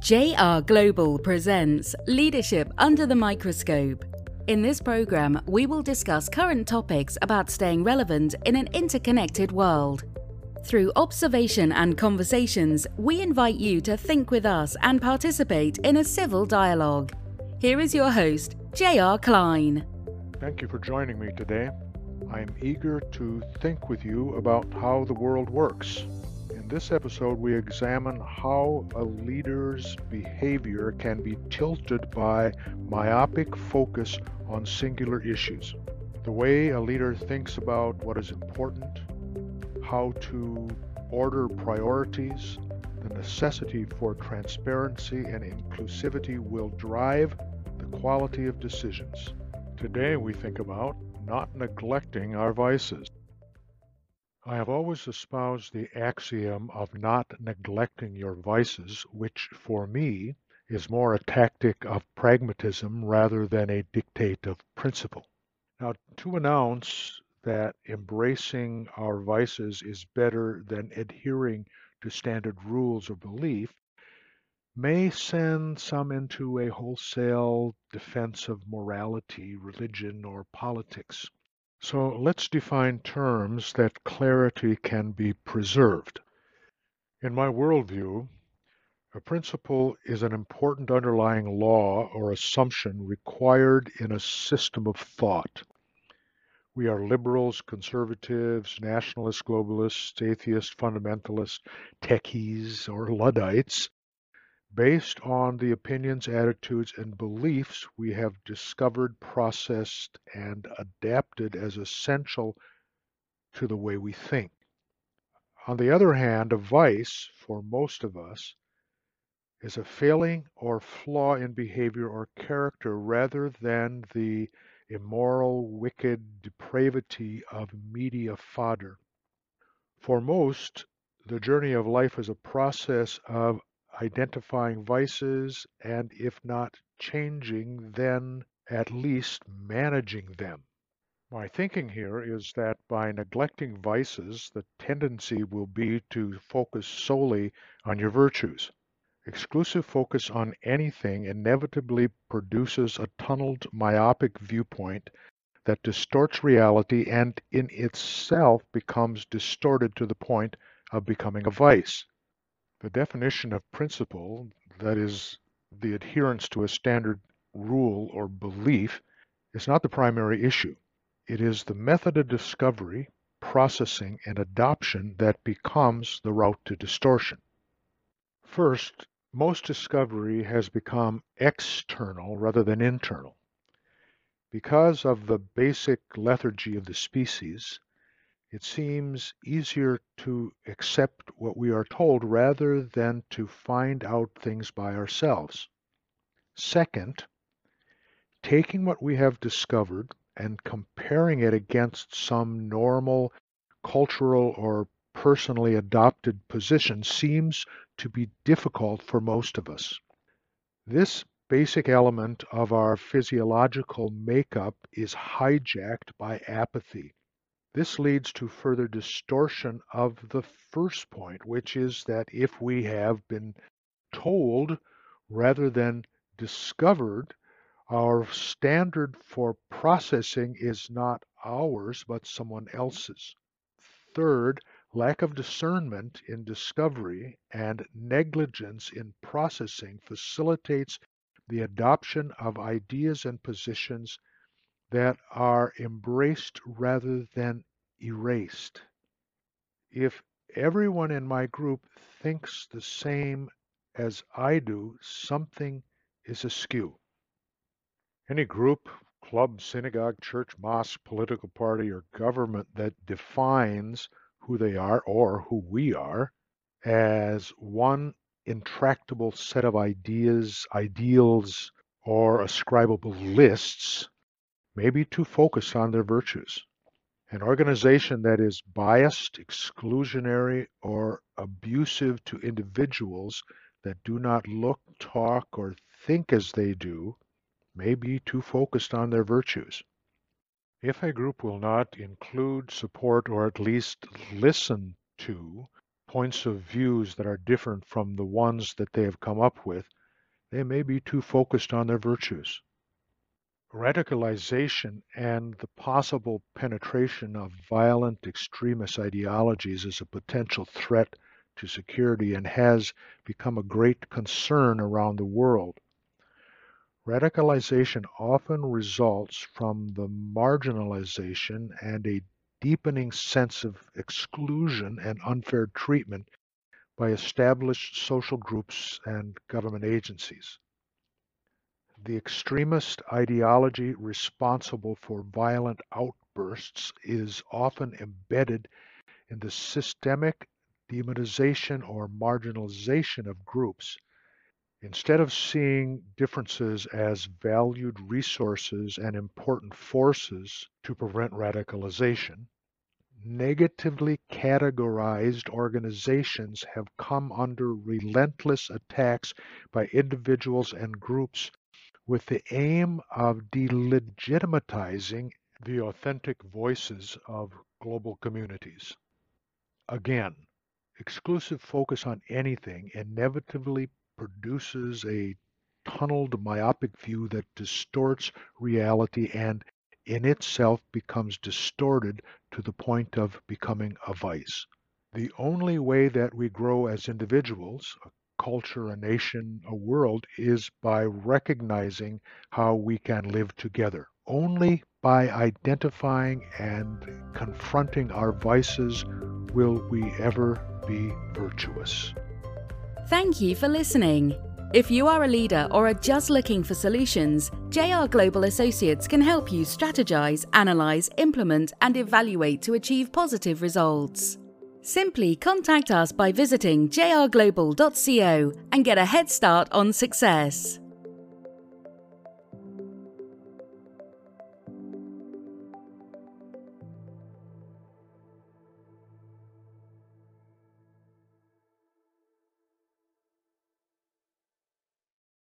JR Global presents Leadership Under the Microscope. In this program, we will discuss current topics about staying relevant in an interconnected world. Through observation and conversations, we invite you to think with us and participate in a civil dialogue. Here is your host, J.R. Klein. Thank you for joining me today. I am eager to think with you about how the world works. In this episode, we examine how a leader's behavior can be tilted by myopic focus on singular issues. The way a leader thinks about what is important, how to order priorities, the necessity for transparency and inclusivity will drive the quality of decisions. Today we think about not neglecting our vices. I have always espoused the axiom of not neglecting your vices, which for me is more a tactic of pragmatism rather than a dictate of principle. Now, to announce that embracing our vices is better than adhering to standard rules of belief may send some into a wholesale defense of morality, religion, or politics. So let's define terms that clarity can be preserved. In my worldview, a principle is an important underlying law or assumption required in a system of thought. We are liberals, conservatives, nationalists, globalists, atheists, fundamentalists, techies, or Luddites. Based on the opinions, attitudes, and beliefs we have discovered, processed, and adapted as essential to the way we think. On the other hand, a vice, for most of us, is a failing or flaw in behavior or character rather than the immoral, wicked depravity of media fodder. For most, the journey of life is a process of identifying vices and, if not changing, then at least managing them. My thinking here is that by neglecting vices, the tendency will be to focus solely on your virtues. Exclusive focus on anything inevitably produces a tunneled, myopic viewpoint that distorts reality and in itself becomes distorted to the point of becoming a vice. The definition of principle, that is, the adherence to a standard rule or belief, is not the primary issue. It is the method of discovery, processing, and adoption that becomes the route to distortion. First, most discovery has become external rather than internal. Because of the basic lethargy of the species, it seems easier to accept what we are told rather than to find out things by ourselves. Second, taking what we have discovered and comparing it against some normal cultural or personally adopted position seems to be difficult for most of us. This basic element of our physiological makeup is hijacked by apathy. This leads to further distortion of the first point, which is that if we have been told rather than discovered, our standard for processing is not ours but someone else's. Third, Lack of discernment in discovery and negligence in processing facilitates the adoption of ideas and positions that are embraced rather than erased. If everyone in my group thinks the same as I do, something is askew. Any group, club, synagogue, church, mosque, political party, or government that defines who they are or who we are as one intractable set of ideas, ideals, or ascribable lists may be too focused on their virtues. An organization that is biased, exclusionary, or abusive to individuals that do not look, talk, or think as they do may be too focused on their virtues. If a group will not include, support, or at least listen to points of views that are different from the ones that they have come up with, they may be too focused on their virtues. Radicalization and the possible penetration of violent extremist ideologies is a potential threat to security and has become a great concern around the world. Radicalization often results from the marginalization and a deepening sense of exclusion and unfair treatment by established social groups and government agencies the extremist ideology responsible for violent outbursts is often embedded in the systemic demonization or marginalization of groups. Instead of seeing differences as valued resources and important forces to prevent radicalization, negatively categorized organizations have come under relentless attacks by individuals and groups with the aim of delegitimatizing the authentic voices of global communities. Again, exclusive focus on anything inevitably produces a tunneled myopic view that distorts reality and in itself becomes distorted to the point of becoming a vice. The only way that we grow as individuals, culture, a nation, a world is by recognizing how we can live together. Only by identifying and confronting our vices will we ever be virtuous. Thank you for listening. If you are a leader or are just looking for solutions, JR Global Associates can help you strategize, analyze, implement, and evaluate to achieve positive results. Simply contact us by visiting jrglobal.co and get a head start on success.